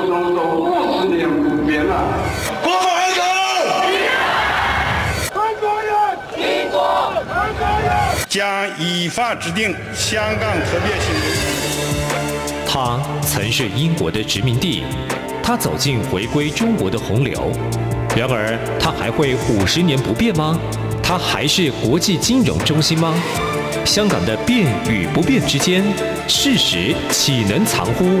就总守五十年不变了。国安人，韩国人，民主，韩国人，将依法制定香港特别行政区。他曾是英国的殖民地，他走进回归中国的洪流。然而，他还会五十年不变吗？他还是国际金融中心吗？香港的变与不变之间，事实岂能藏乎？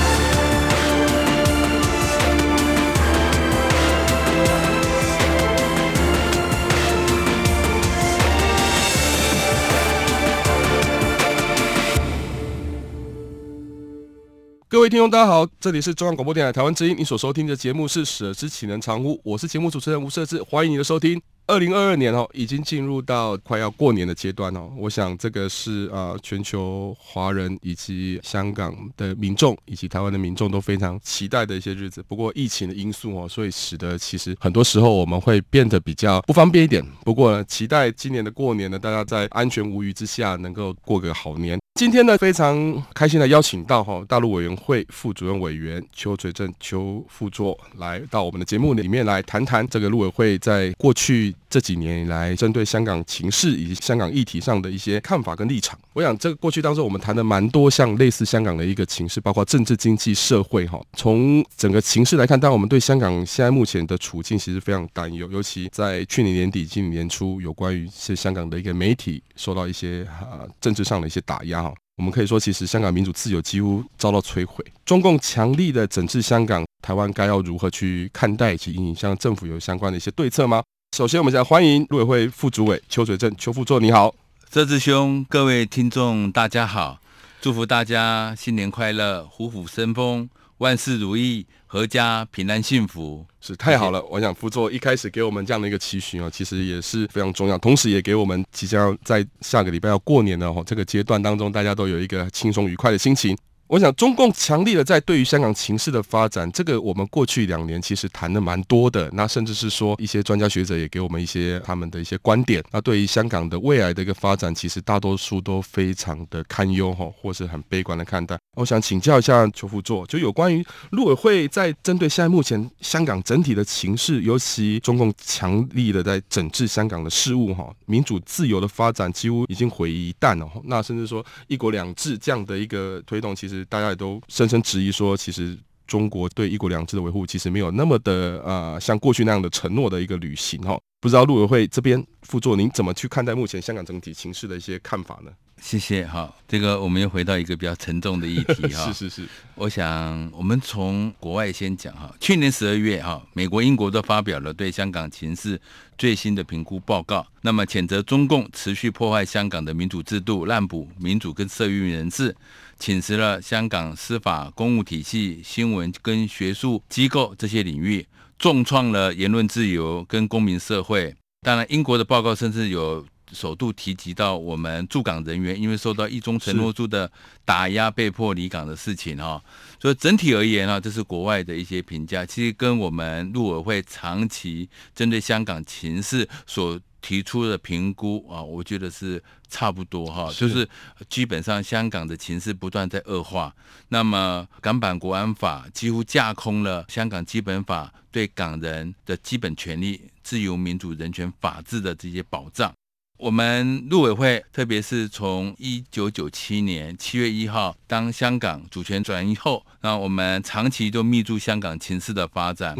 各位听众，大家好，这里是中央广播电台台湾之音，你所收听的节目是《舍之岂能藏乎》，我是节目主持人吴瑟智，欢迎你的收听。二零二二年哦，已经进入到快要过年的阶段哦。我想这个是啊，全球华人以及香港的民众以及台湾的民众都非常期待的一些日子。不过疫情的因素哦，所以使得其实很多时候我们会变得比较不方便一点。不过呢，期待今年的过年呢，大家在安全无虞之下能够过个好年。今天呢，非常开心的邀请到哈大陆委员会副主任委员邱垂正邱副座来到我们的节目里面来谈谈这个陆委会在过去这几年以来针对香港情势以及香港议题上的一些看法跟立场。我想这个过去当中我们谈的蛮多像类似香港的一个情势，包括政治、经济、社会哈。从整个情势来看，当我们对香港现在目前的处境其实非常担忧，尤其在去年年底、今年年初，有关于是香港的一个媒体受到一些啊政治上的一些打压哈。我们可以说，其实香港民主自由几乎遭到摧毁。中共强力的整治香港，台湾该要如何去看待以及影响政府有相关的一些对策吗？首先，我们先欢迎陆委会副主委邱水正邱副座，你好，瑟智兄，各位听众，大家好，祝福大家新年快乐，虎虎生风。万事如意，阖家平安幸福，是太好了。我想副座一开始给我们这样的一个期许啊，其实也是非常重要，同时也给我们即将在下个礼拜要过年的哦这个阶段当中，大家都有一个轻松愉快的心情。我想，中共强力的在对于香港情势的发展，这个我们过去两年其实谈的蛮多的。那甚至是说，一些专家学者也给我们一些他们的一些观点。那对于香港的未来的一个发展，其实大多数都非常的堪忧哈，或是很悲观的看待。我想请教一下邱副座，就有关于陆委会在针对现在目前香港整体的情势，尤其中共强力的在整治香港的事务哈，民主自由的发展几乎已经毁于一旦了。那甚至说一国两制这样的一个推动，其实。大家也都深深质疑说，其实中国对一国两制的维护，其实没有那么的呃，像过去那样的承诺的一个履行哈。不知道陆委会这边副座，您怎么去看待目前香港整体情势的一些看法呢？谢谢哈，这个我们又回到一个比较沉重的议题哈。是是是，我想我们从国外先讲哈。去年十二月哈，美国、英国都发表了对香港情势最新的评估报告，那么谴责中共持续破坏香港的民主制度，滥捕民主跟社运人士，侵蚀了香港司法、公务体系、新闻跟学术机构这些领域，重创了言论自由跟公民社会。当然，英国的报告甚至有。首度提及到我们驻港人员因为受到一中承诺书的打压被迫离港的事情哈，所以整体而言啊，这是国外的一些评价，其实跟我们陆委会长期针对香港情势所提出的评估啊，我觉得是差不多哈，就是基本上香港的情势不断在恶化，那么港版国安法几乎架空了香港基本法对港人的基本权利、自由、民主、人权、法治的这些保障。我们陆委会，特别是从一九九七年七月一号，当香港主权转移后，那我们长期都密注香港情势的发展，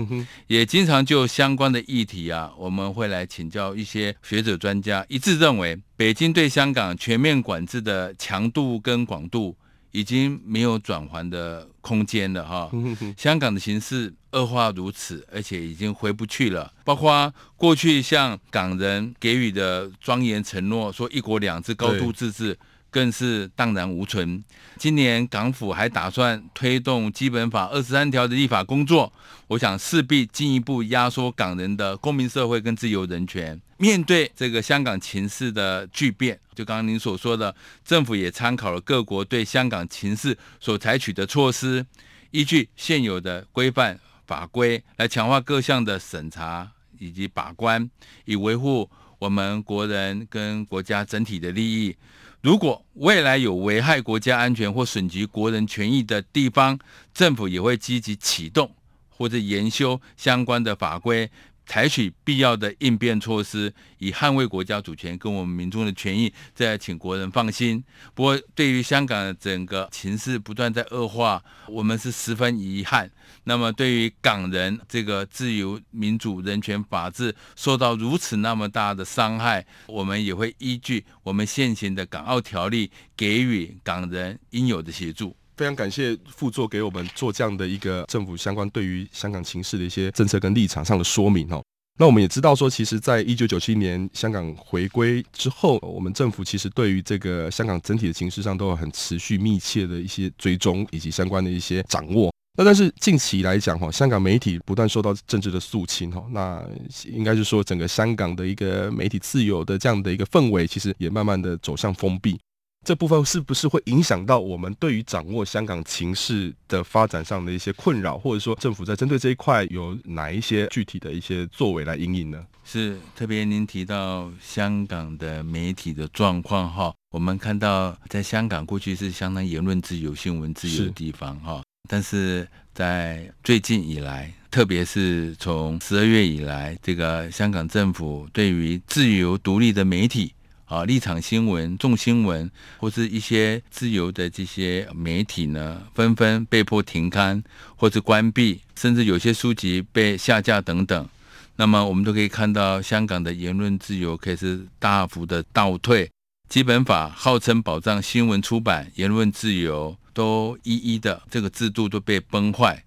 也经常就相关的议题啊，我们会来请教一些学者专家，一致认为，北京对香港全面管制的强度跟广度。已经没有转圜的空间了哈，香港的形势恶化如此，而且已经回不去了。包括过去向港人给予的庄严承诺，说一国两制、高度自治。更是荡然无存。今年港府还打算推动基本法二十三条的立法工作，我想势必进一步压缩港人的公民社会跟自由人权。面对这个香港情势的巨变，就刚刚您所说的，政府也参考了各国对香港情势所采取的措施，依据现有的规范法规，来强化各项的审查以及把关，以维护我们国人跟国家整体的利益。如果未来有危害国家安全或损及国人权益的地方，政府也会积极启动或者研修相关的法规。采取必要的应变措施，以捍卫国家主权跟我们民众的权益，再请国人放心。不过，对于香港的整个情势不断在恶化，我们是十分遗憾。那么，对于港人这个自由、民主、人权、法治受到如此那么大的伤害，我们也会依据我们现行的港澳条例，给予港人应有的协助。非常感谢副座给我们做这样的一个政府相关对于香港情势的一些政策跟立场上的说明哦。那我们也知道说，其实，在一九九七年香港回归之后，我们政府其实对于这个香港整体的情势上都有很持续密切的一些追踪以及相关的一些掌握。那但是近期来讲哈，香港媒体不断受到政治的肃清哈，那应该是说整个香港的一个媒体自由的这样的一个氛围，其实也慢慢的走向封闭。这部分是不是会影响到我们对于掌握香港情势的发展上的一些困扰，或者说政府在针对这一块有哪一些具体的一些作为来因应呢？是特别您提到香港的媒体的状况哈，我们看到在香港过去是相当言论自由、新闻自由的地方哈，但是在最近以来，特别是从十二月以来，这个香港政府对于自由独立的媒体。啊，立场新闻、众新闻或是一些自由的这些媒体呢，纷纷被迫停刊或者关闭，甚至有些书籍被下架等等。那么，我们都可以看到，香港的言论自由开始大幅的倒退。基本法号称保障新闻出版、言论自由，都一一的这个制度都被崩坏。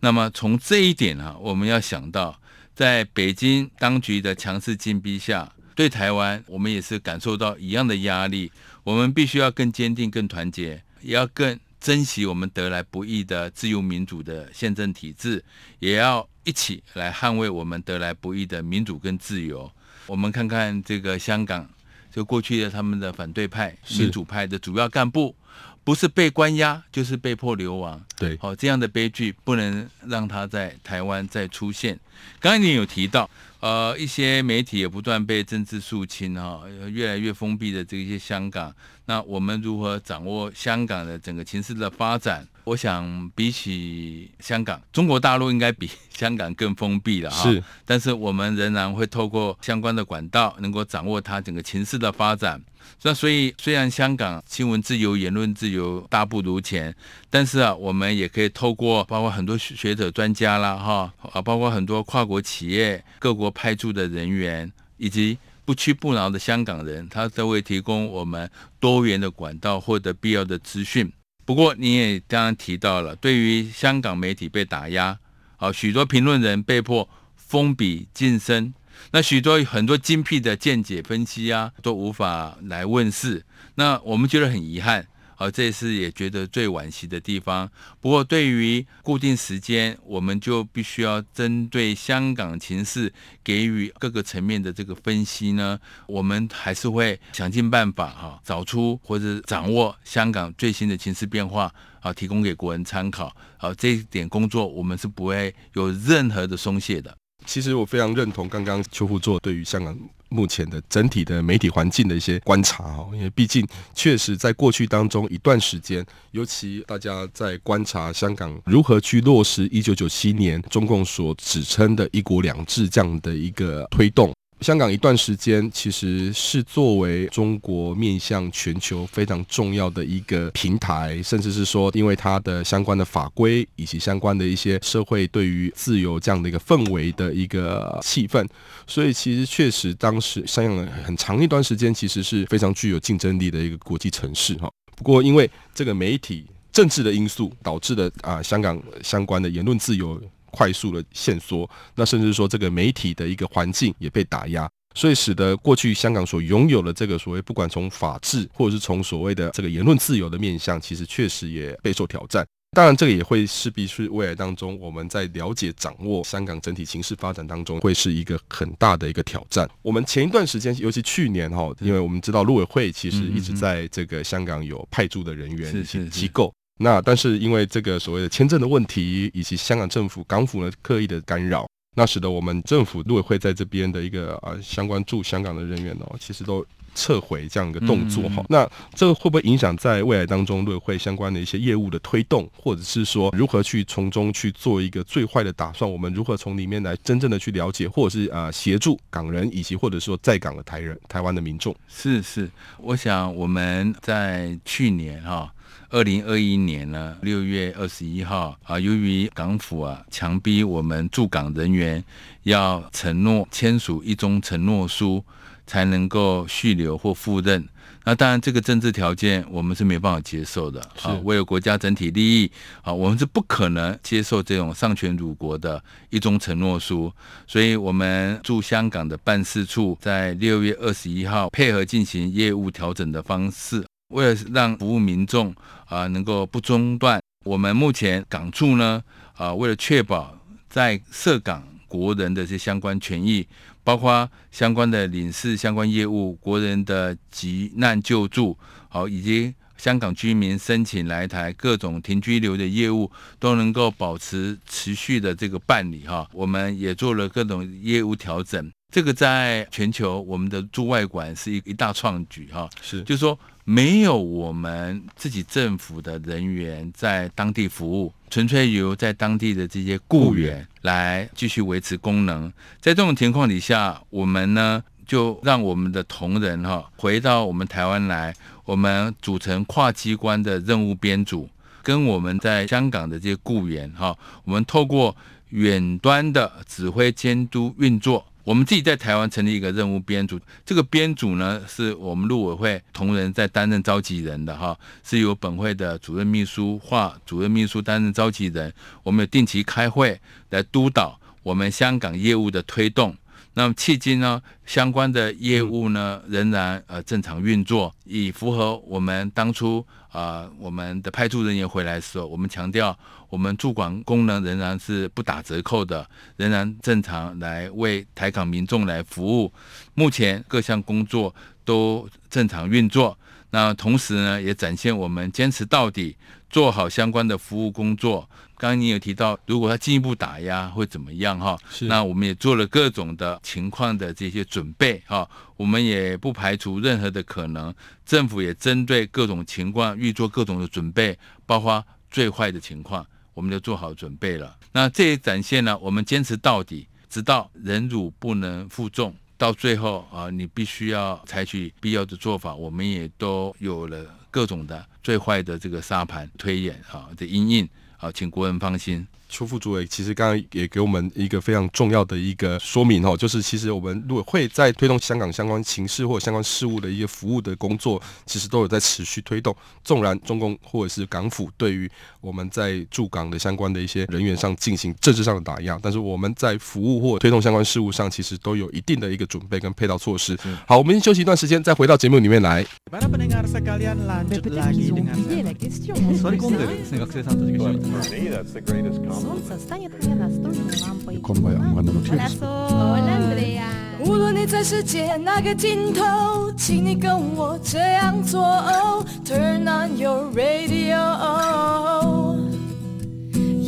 那么，从这一点啊，我们要想到，在北京当局的强势禁闭下。对台湾，我们也是感受到一样的压力。我们必须要更坚定、更团结，也要更珍惜我们得来不易的自由民主的宪政体制，也要一起来捍卫我们得来不易的民主跟自由。我们看看这个香港，就过去的他们的反对派、民主派的主要干部，不是被关押，就是被迫流亡。对，好，这样的悲剧不能让它在台湾再出现。刚才你有提到。呃，一些媒体也不断被政治肃清哈，越来越封闭的这些香港，那我们如何掌握香港的整个情势的发展？我想比起香港，中国大陆应该比香港更封闭了哈。是，但是我们仍然会透过相关的管道，能够掌握它整个情势的发展。那所以，虽然香港新闻自由、言论自由大不如前，但是啊，我们也可以透过包括很多学者、专家啦，哈啊，包括很多跨国企业、各国派驻的人员，以及不屈不挠的香港人，他都会提供我们多元的管道，获得必要的资讯。不过，你也刚刚提到了，对于香港媒体被打压，啊，许多评论人被迫封笔噤声。那许多很多精辟的见解分析啊，都无法来问世。那我们觉得很遗憾，啊，这次也觉得最惋惜的地方。不过，对于固定时间，我们就必须要针对香港情势给予各个层面的这个分析呢。我们还是会想尽办法哈，找出或者掌握香港最新的情势变化啊，提供给国人参考。好，这一点工作我们是不会有任何的松懈的。其实我非常认同刚刚邱副座对于香港目前的整体的媒体环境的一些观察哈，因为毕竟确实在过去当中一段时间，尤其大家在观察香港如何去落实一九九七年中共所指称的一国两制这样的一个推动。香港一段时间其实是作为中国面向全球非常重要的一个平台，甚至是说，因为它的相关的法规以及相关的一些社会对于自由这样的一个氛围的一个气氛，所以其实确实当时香港很长一段时间其实是非常具有竞争力的一个国际城市哈。不过因为这个媒体政治的因素导致的啊，香港相关的言论自由。快速的限缩，那甚至说这个媒体的一个环境也被打压，所以使得过去香港所拥有的这个所谓不管从法治或者是从所谓的这个言论自由的面向，其实确实也备受挑战。当然，这个也会势必是未来当中我们在了解掌握香港整体形势发展当中，会是一个很大的一个挑战。我们前一段时间，尤其去年哈，因为我们知道陆委会其实一直在这个香港有派驻的人员以及机构。那但是因为这个所谓的签证的问题，以及香港政府港府呢刻意的干扰，那使得我们政府陆委会在这边的一个啊相关驻香港的人员哦，其实都。撤回这样一个动作哈，那这个会不会影响在未来当中陆委会相关的一些业务的推动，或者是说如何去从中去做一个最坏的打算？我们如何从里面来真正的去了解，或者是啊协助港人以及或者说在港的台人、台湾的民众？是是，我想我们在去年哈，二零二一年呢六月二十一号啊，由于港府啊强逼我们驻港人员要承诺签署一中承诺书。才能够续留或赴任，那当然这个政治条件我们是没办法接受的。啊，为了国家整体利益，啊，我们是不可能接受这种丧权辱国的一中承诺书。所以，我们驻香港的办事处在六月二十一号配合进行业务调整的方式，为了让服务民众啊能够不中断，我们目前港处呢啊为了确保在涉港国人的这些相关权益。包括相关的领事相关业务、国人的急难救助，好，以及香港居民申请来台各种停居留的业务，都能够保持持续的这个办理哈。我们也做了各种业务调整，这个在全球我们的驻外馆是一一大创举哈。是，就是说。没有我们自己政府的人员在当地服务，纯粹由在当地的这些雇员来继续维持功能。在这种情况底下，我们呢就让我们的同仁哈回到我们台湾来，我们组成跨机关的任务编组，跟我们在香港的这些雇员哈，我们透过远端的指挥监督运作。我们自己在台湾成立一个任务编组，这个编组呢是我们陆委会同仁在担任召集人的哈，是由本会的主任秘书或主任秘书担任召集人，我们有定期开会来督导我们香港业务的推动。那么迄今呢，相关的业务呢仍然呃正常运作，以符合我们当初啊、我们的派驻人员回来的时候，我们强调我们驻港功能仍然是不打折扣的，仍然正常来为台港民众来服务。目前各项工作都正常运作，那同时呢也展现我们坚持到底，做好相关的服务工作。刚刚你有提到，如果他进一步打压会怎么样哈？是。那我们也做了各种的情况的这些准备哈，我们也不排除任何的可能。政府也针对各种情况预做各种的准备，包括最坏的情况，我们就做好准备了。那这也展现了我们坚持到底，直到忍辱不能负重，到最后啊，你必须要采取必要的做法。我们也都有了各种的最坏的这个沙盘推演啊的阴影啊，请国人放心。邱副主委其实刚刚也给我们一个非常重要的一个说明哦，就是其实我们如果会在推动香港相关情势或者相关事务的一些服务的工作，其实都有在持续推动。纵然中共或者是港府对于我们在驻港的相关的一些人员上进行政治上的打压，但是我们在服务或推动相关事务上，其实都有一定的一个准备跟配套措施。好，我们先休息一段时间，再回到节目里面来。无论你在世界哪个尽头，请你跟我这样做。Turn on your radio，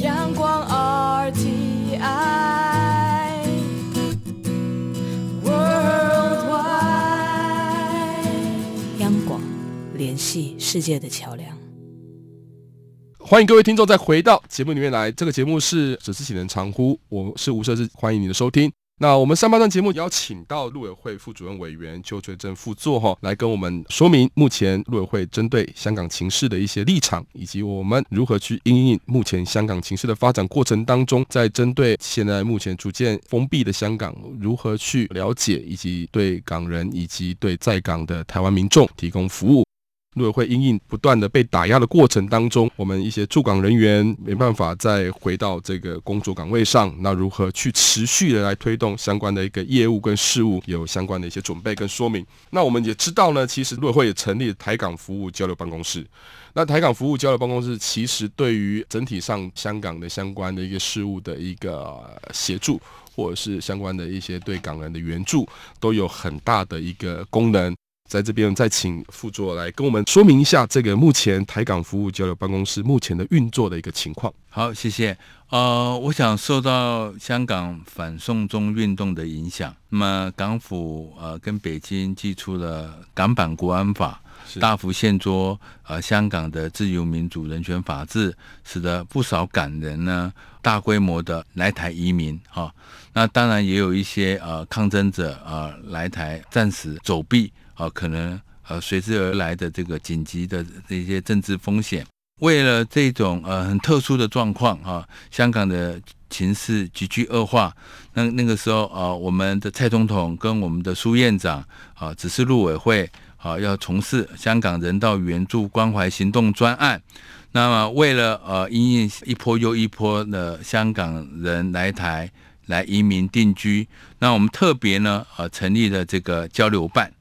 阳光 RTI，Worldwide，央广联系世界的桥梁。欢迎各位听众再回到节目里面来，这个节目是“舍之岂能常呼”，我是吴社志，欢迎您的收听。那我们上半段节目邀请到陆委会副主任委员邱垂正副座哈，来跟我们说明目前陆委会针对香港情势的一些立场，以及我们如何去应应目前香港情势的发展过程当中，在针对现在目前逐渐封闭的香港，如何去了解，以及对港人以及对在港的台湾民众提供服务。陆委会因应不断的被打压的过程当中，我们一些驻港人员没办法再回到这个工作岗位上，那如何去持续的来推动相关的一个业务跟事务，有相关的一些准备跟说明。那我们也知道呢，其实陆委会也成立了台港服务交流办公室。那台港服务交流办公室其实对于整体上香港的相关的一个事务的一个协助，或者是相关的一些对港人的援助，都有很大的一个功能。在这边再请副座来跟我们说明一下这个目前台港服务交流办公室目前的运作的一个情况。好，谢谢。呃，我想受到香港反送中运动的影响，那么港府呃跟北京寄出了港版国安法。大幅限缩呃香港的自由民主人权法治，使得不少港人呢大规模的来台移民哈、哦，那当然也有一些呃抗争者呃来台暂时走避啊、可能呃随之而来的这个紧急的这些政治风险。为了这种呃很特殊的状况哈，香港的情势急剧恶化，那那个时候啊、我们的蔡总统跟我们的苏院长啊、呃，指示陆委会。啊，要从事香港人道援助关怀行动专案。那么，为了呃，因应一波又一波的香港人来台来移民定居，那我们特别呢呃成立了这个交流办。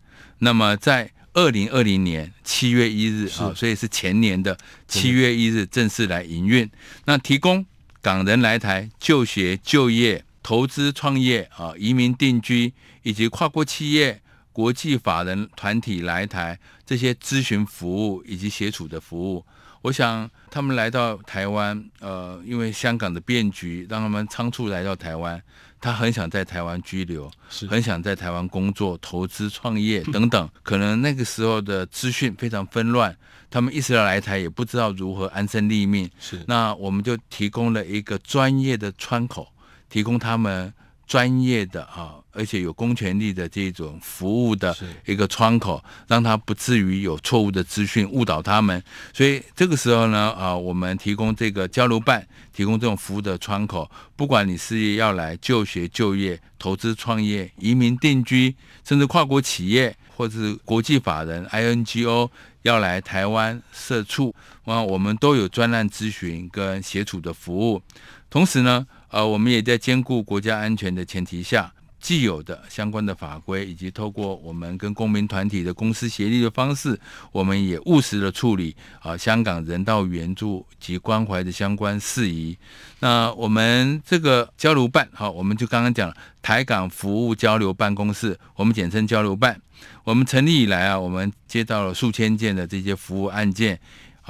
那么，在二零二零年七月一日啊、呃，所以是前年的七月一日正式来营运。那提供港人来台就学、就业、投资、创业啊、呃，移民定居以及跨国企业。国际法人团体来台这些咨询服务以及协助的服务，我想他们来到台湾，呃，因为香港的变局让他们仓促来到台湾，他很想在台湾居留，是很想在台湾工作、投资、创业等等。可能那个时候的资讯非常纷乱，他们一时要来台也不知道如何安身立命。是，那我们就提供了一个专业的窗口，提供他们。专业的啊，而且有公权力的这种服务的一个窗口，让他不至于有错误的资讯误导他们。所以这个时候呢，啊，我们提供这个交流办，提供这种服务的窗口，不管你是要来就学、就业、投资、创业、移民定居，甚至跨国企业或者是国际法人 INGO 要来台湾设处，啊，我们都有专案咨询跟协助的服务。同时呢，呃，我们也在兼顾国家安全的前提下，既有的相关的法规，以及透过我们跟公民团体的公私协力的方式，我们也务实的处理啊、香港人道援助及关怀的相关事宜。那我们这个交流办，好，我们就刚刚讲了台港服务交流办公室，我们简称交流办。我们成立以来啊，我们接到了数千件的这些服务案件。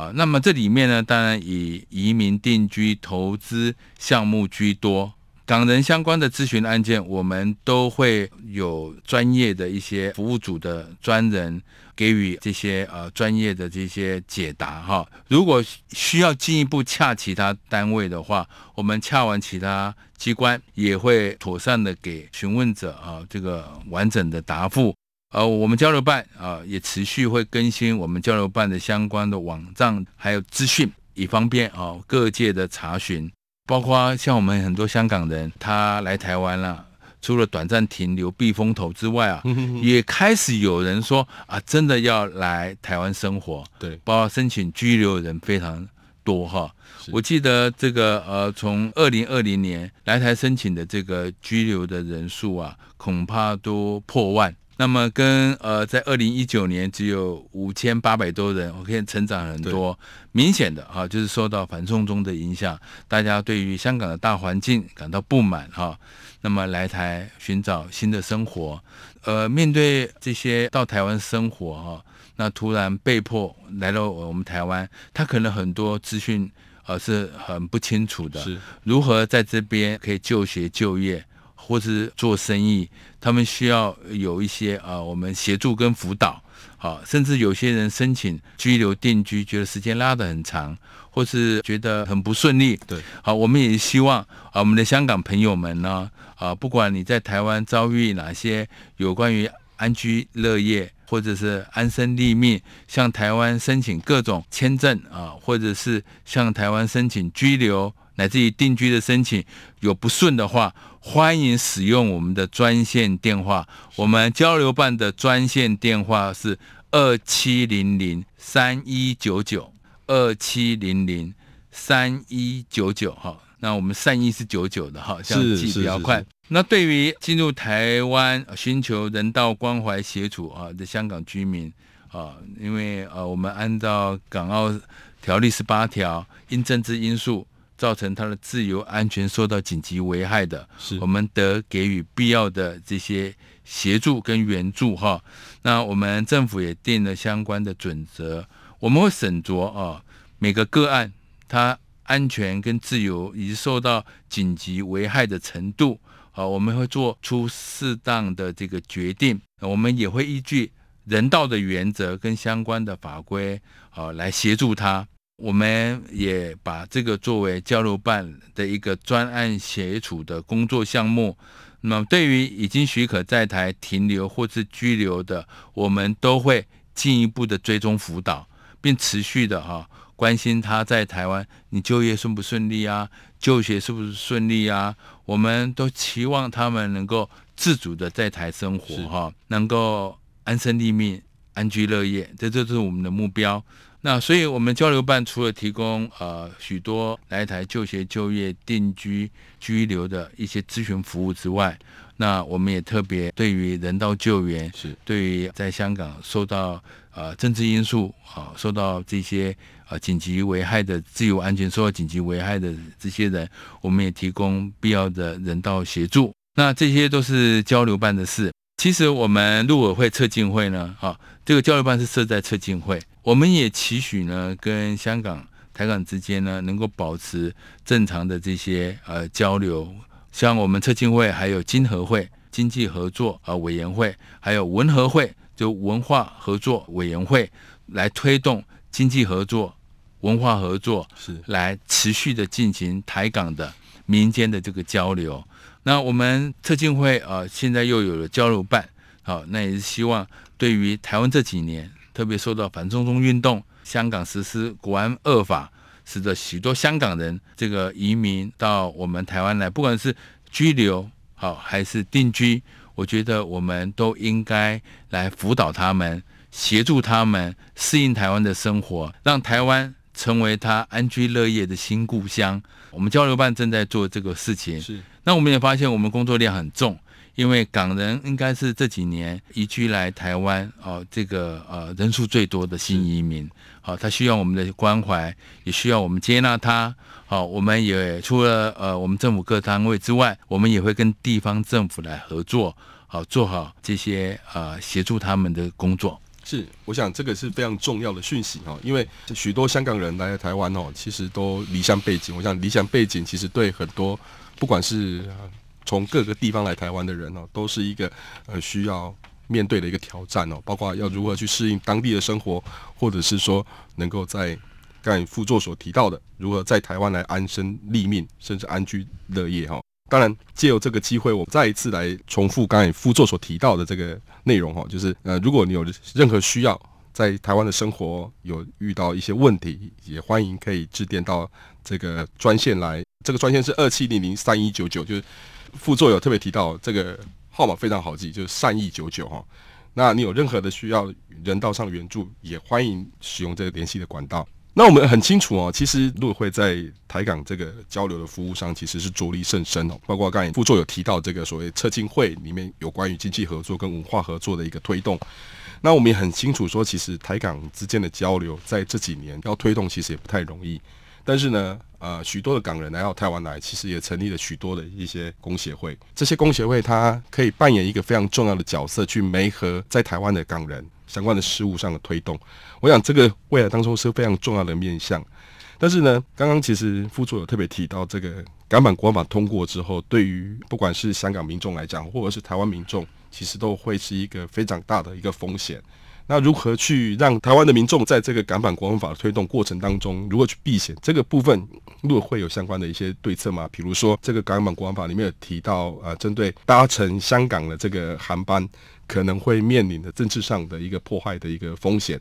啊，那么这里面呢，当然以移民定居、投资项目居多。港人相关的咨询案件，我们都会有专业的一些服务组的专人给予这些呃专业的这些解答哈。如果需要进一步洽其他单位的话，我们洽完其他机关也会妥善的给询问者啊这个完整的答复。呃，我们交流办啊、呃，也持续会更新我们交流办的相关的网站还有资讯，以方便啊、呃、各界的查询。包括像我们很多香港人，他来台湾了，除了短暂停留避风头之外啊，也开始有人说啊，真的要来台湾生活。对，包括申请居留的人非常多哈。我记得这个呃，从二零二零年来台申请的这个居留的人数啊，恐怕都破万。那么跟呃，在二零一九年只有五千八百多人，我看成长很多，明显的哈、啊，就是受到反送中的影响，大家对于香港的大环境感到不满哈、啊，那么来台寻找新的生活，呃，面对这些到台湾生活哈、啊，那突然被迫来到我们台湾，他可能很多资讯呃是很不清楚的，是如何在这边可以就学就业。或是做生意，他们需要有一些啊，我们协助跟辅导，好，甚至有些人申请居留定居，觉得时间拉得很长，或是觉得很不顺利。对，好，我们也希望啊，我们的香港朋友们呢，啊，不管你在台湾遭遇哪些有关于安居乐业，或者是安身立命，向台湾申请各种签证啊，或者是向台湾申请居留。乃至于定居的申请有不顺的话，欢迎使用我们的专线电话。我们交流办的专线电话是二七零零三一九九二七零零三一九九。哈，那我们善意是九九的哈，这样记比较快。那对于进入台湾寻求人道关怀协助啊的香港居民啊，因为呃，我们按照港澳条例十八条，因政治因素。造成他的自由安全受到紧急危害的，是我们得给予必要的这些协助跟援助哈。那我们政府也定了相关的准则，我们会审酌啊每个个案它安全跟自由以及受到紧急危害的程度，啊，我们会做出适当的这个决定。我们也会依据人道的原则跟相关的法规啊来协助他。我们也把这个作为交流办的一个专案协助的工作项目。那么，对于已经许可在台停留或是居留的，我们都会进一步的追踪辅导，并持续的哈关心他在台湾你就业顺不顺利啊，就学是不是顺利啊？我们都期望他们能够自主的在台生活哈，能够安身立命、安居乐业，这就是我们的目标。那所以，我们交流办除了提供呃许多来台就学、就业、定居、居留的一些咨询服务之外，那我们也特别对于人道救援，是对于在香港受到呃政治因素啊、呃、受到这些呃紧急危害的自由安全受到紧急危害的这些人，我们也提供必要的人道协助。那这些都是交流办的事。其实我们陆委会策进会呢，啊，这个交流办是设在策进会，我们也期许呢，跟香港、台港之间呢，能够保持正常的这些呃交流。像我们策进会，还有经合会、经济合作啊委员会，还有文合会，就文化合作委员会，来推动经济合作、文化合作，是来持续的进行台港的民间的这个交流。那我们策进会啊，现在又有了交流办，好，那也是希望对于台湾这几年，特别受到反送中运动、香港实施国安恶法，使得许多香港人这个移民到我们台湾来，不管是居留好还是定居，我觉得我们都应该来辅导他们，协助他们适应台湾的生活，让台湾成为他安居乐业的新故乡。我们交流办正在做这个事情。是。那我们也发现，我们工作量很重，因为港人应该是这几年移居来台湾哦，这个呃人数最多的新移民，好、哦，他需要我们的关怀，也需要我们接纳他。好、哦，我们也除了呃我们政府各单位之外，我们也会跟地方政府来合作，好、哦，做好这些呃协助他们的工作。是，我想这个是非常重要的讯息哈，因为许多香港人来台湾哦，其实都离乡背景。我想离乡背景其实对很多。不管是从各个地方来台湾的人哦，都是一个呃需要面对的一个挑战哦，包括要如何去适应当地的生活，或者是说能够在刚才副座所提到的，如何在台湾来安身立命，甚至安居乐业哈。当然，借由这个机会，我再一次来重复刚才副座所提到的这个内容哈，就是呃，如果你有任何需要。在台湾的生活有遇到一些问题，也欢迎可以致电到这个专线来。这个专线是二七零零三一九九，就是副座有特别提到这个号码非常好记，就是善意九九哈。那你有任何的需要人道上的援助，也欢迎使用这个联系的管道。那我们很清楚哦，其实陆委会在台港这个交流的服务上，其实是着力甚深哦。包括刚才副座有提到这个所谓策进会里面有关于经济合作跟文化合作的一个推动。那我们也很清楚说，其实台港之间的交流在这几年要推动，其实也不太容易。但是呢，呃，许多的港人来到台湾来，其实也成立了许多的一些工协会。这些工协会它可以扮演一个非常重要的角色，去媒合在台湾的港人相关的事务上的推动。我想这个未来当中是非常重要的面向。但是呢，刚刚其实副座有特别提到，这个港版国安法通过之后，对于不管是香港民众来讲，或者是台湾民众，其实都会是一个非常大的一个风险。那如何去让台湾的民众在这个港版国安法的推动过程当中，如何去避险？这个部分，如果会有相关的一些对策吗？比如说，这个港版国安法里面有提到，呃，针对搭乘香港的这个航班。可能会面临的政治上的一个破坏的一个风险，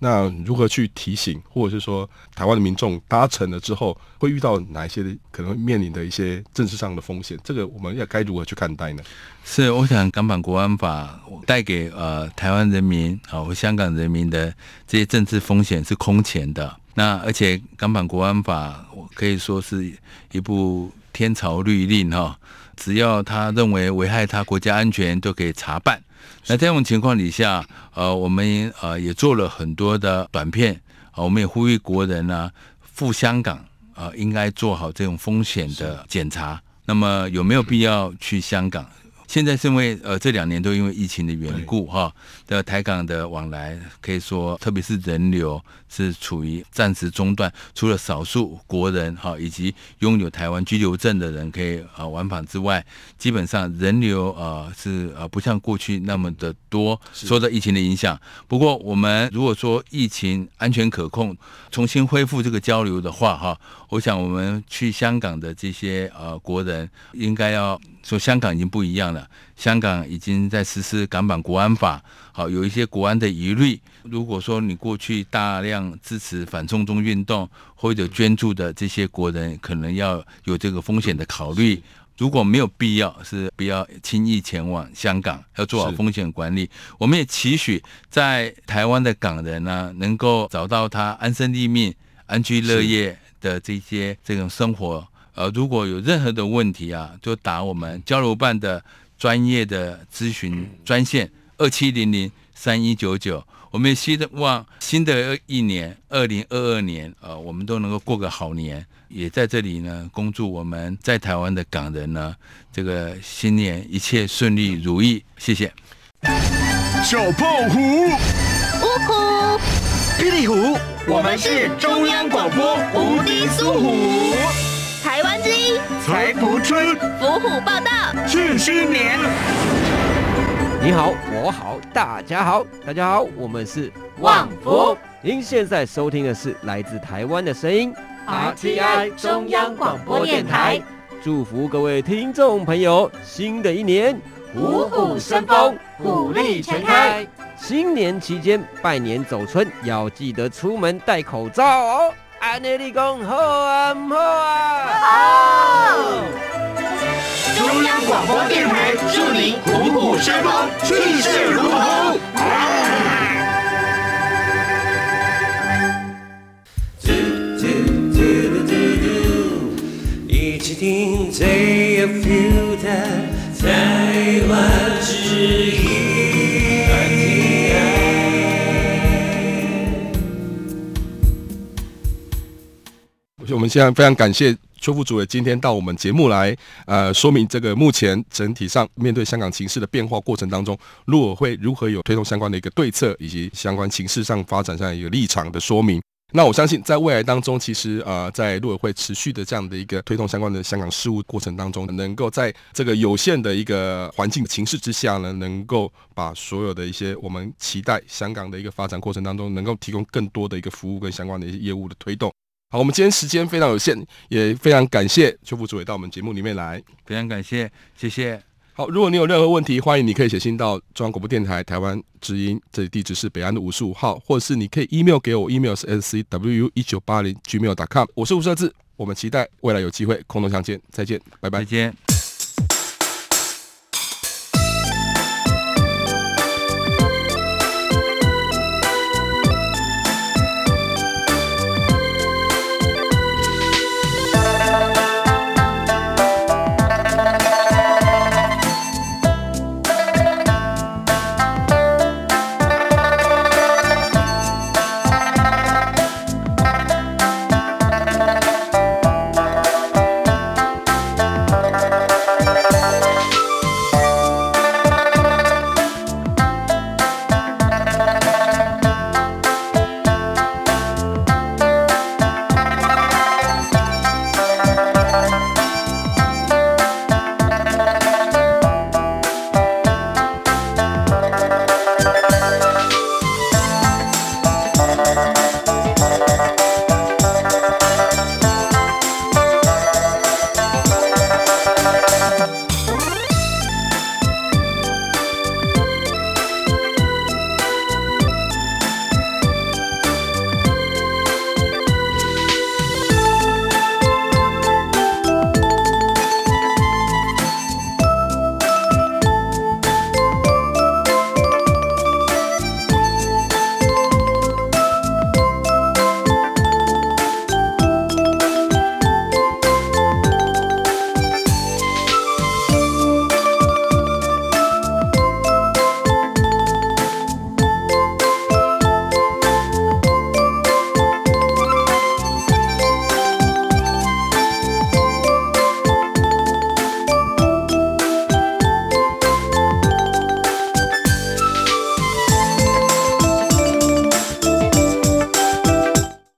那如何去提醒，或者是说台湾的民众搭乘了之后会遇到哪一些可能面临的一些政治上的风险？这个我们要该如何去看待呢？是，我想港版国安法带给呃台湾人民啊和香港人民的这些政治风险是空前的。那而且港版国安法可以说是一部天朝律令哈，只要他认为危害他国家安全，都可以查办。那这种情况底下，呃，我们呃也做了很多的短片，啊，我们也呼吁国人呢赴香港呃，应该做好这种风险的检查。那么有没有必要去香港？现在是因为呃这两年都因为疫情的缘故哈的台港的往来可以说，特别是人流是处于暂时中断，除了少数国人哈以及拥有台湾居留证的人可以呃往返之外，基本上人流呃是呃不像过去那么的多，受到疫情的影响。不过我们如果说疫情安全可控，重新恢复这个交流的话哈，我想我们去香港的这些呃国人应该要。说香港已经不一样了，香港已经在实施港版国安法，好，有一些国安的疑虑。如果说你过去大量支持反送中运动或者捐助的这些国人，可能要有这个风险的考虑。如果没有必要，是不要轻易前往香港，要做好风险管理。我们也期许在台湾的港人呢，能够找到他安身立命、安居乐业的这些这种生活。呃，如果有任何的问题啊，就打我们交流办的专业的咨询专线二七零零三一九九。我们也希望新的一年二零二二年，呃，我们都能够过个好年。也在这里呢，恭祝我们在台湾的港人呢，这个新年一切顺利如意。谢谢。小胖虎，呜呼，霹雳虎，我们是中央广播无敌苏虎。台湾之音，财福春，福虎报道，庆新年。你好，我好，大家好，大家好，我们是旺福。您现在收听的是来自台湾的声音，RTI 中央广播电台。祝福各位听众朋友，新的一年虎虎生风，虎力全开。新年期间拜年走春，要记得出门戴口罩哦。安内立功，好啊，唔好啊，好！中央广播电台祝您虎虎生风，气势如虹。嘟嘟嘟嘟嘟，一起听 JFU 的台湾之音。现在非常感谢邱副主委今天到我们节目来，呃，说明这个目前整体上面对香港情势的变化过程当中，陆委会如何有推动相关的一个对策，以及相关情势上发展上一个立场的说明。那我相信在未来当中，其实呃，在陆委会持续的这样的一个推动相关的香港事务过程当中，能够在这个有限的一个环境情势之下呢，能够把所有的一些我们期待香港的一个发展过程当中，能够提供更多的一个服务跟相关的一些业务的推动。好，我们今天时间非常有限，也非常感谢邱副主委到我们节目里面来，非常感谢，谢谢。好，如果你有任何问题，欢迎你可以写信到中央广播电台台湾之音，这里地址是北安的五十五号，或者是你可以 email 给我，email 是 scwu 一九八零 gmail.com，我是吴设志，我们期待未来有机会空中相见，再见，拜拜，再见。